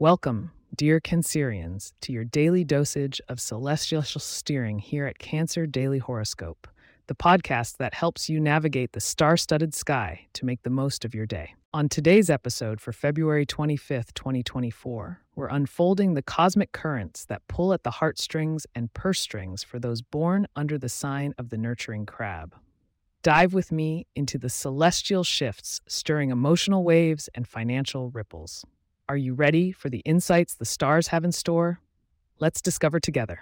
Welcome, dear Cancerians, to your daily dosage of celestial steering here at Cancer Daily Horoscope, the podcast that helps you navigate the star studded sky to make the most of your day. On today's episode for February 25th, 2024, we're unfolding the cosmic currents that pull at the heartstrings and purse strings for those born under the sign of the nurturing crab. Dive with me into the celestial shifts stirring emotional waves and financial ripples. Are you ready for the insights the stars have in store? Let's discover together.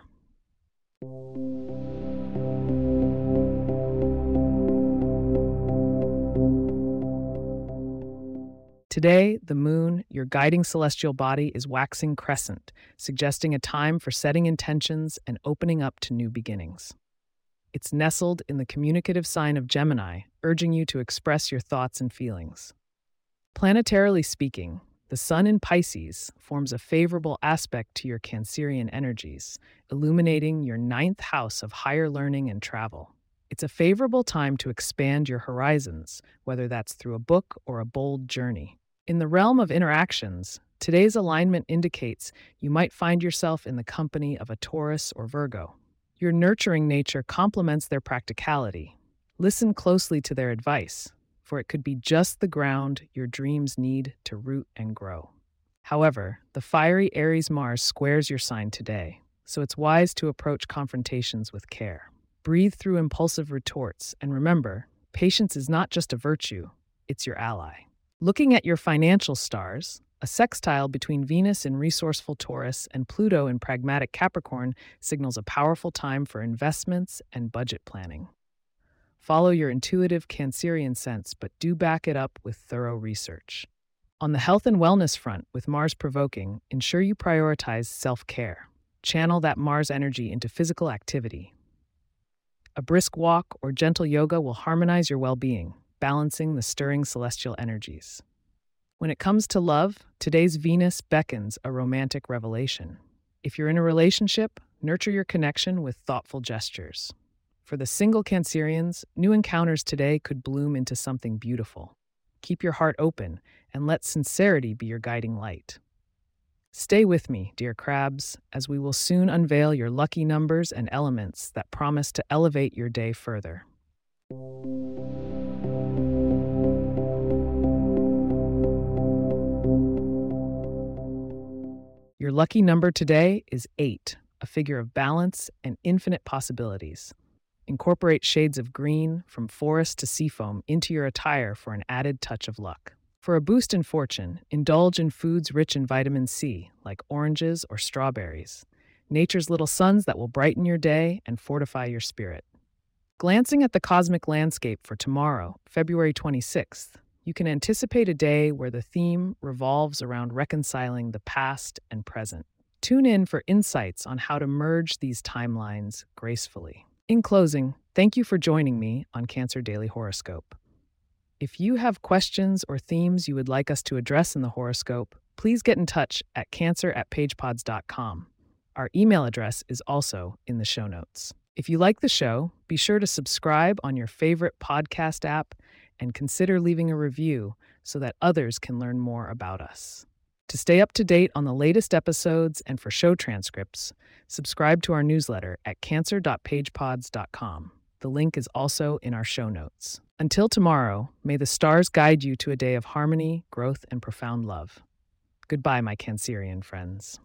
Today, the moon, your guiding celestial body, is waxing crescent, suggesting a time for setting intentions and opening up to new beginnings. It's nestled in the communicative sign of Gemini, urging you to express your thoughts and feelings. Planetarily speaking, the Sun in Pisces forms a favorable aspect to your Cancerian energies, illuminating your ninth house of higher learning and travel. It's a favorable time to expand your horizons, whether that's through a book or a bold journey. In the realm of interactions, today's alignment indicates you might find yourself in the company of a Taurus or Virgo. Your nurturing nature complements their practicality. Listen closely to their advice, for it could be just the ground your dreams need to root and grow. However, the fiery Aries Mars squares your sign today, so it's wise to approach confrontations with care. Breathe through impulsive retorts, and remember, patience is not just a virtue, it's your ally. Looking at your financial stars, a sextile between Venus in resourceful Taurus and Pluto in pragmatic Capricorn signals a powerful time for investments and budget planning. Follow your intuitive Cancerian sense, but do back it up with thorough research. On the health and wellness front, with Mars provoking, ensure you prioritize self care. Channel that Mars energy into physical activity. A brisk walk or gentle yoga will harmonize your well being, balancing the stirring celestial energies. When it comes to love, today's Venus beckons a romantic revelation. If you're in a relationship, nurture your connection with thoughtful gestures. For the single Cancerians, new encounters today could bloom into something beautiful. Keep your heart open and let sincerity be your guiding light. Stay with me, dear crabs, as we will soon unveil your lucky numbers and elements that promise to elevate your day further. Your lucky number today is 8, a figure of balance and infinite possibilities. Incorporate shades of green, from forest to seafoam, into your attire for an added touch of luck. For a boost in fortune, indulge in foods rich in vitamin C, like oranges or strawberries, nature's little suns that will brighten your day and fortify your spirit. Glancing at the cosmic landscape for tomorrow, February 26th, you can anticipate a day where the theme revolves around reconciling the past and present. Tune in for insights on how to merge these timelines gracefully. In closing, thank you for joining me on Cancer Daily Horoscope. If you have questions or themes you would like us to address in the horoscope, please get in touch at cancer at pagepods.com. Our email address is also in the show notes. If you like the show, be sure to subscribe on your favorite podcast app and consider leaving a review so that others can learn more about us. To stay up to date on the latest episodes and for show transcripts, subscribe to our newsletter at cancer.pagepods.com. The link is also in our show notes. Until tomorrow, may the stars guide you to a day of harmony, growth, and profound love. Goodbye, my Cancerian friends.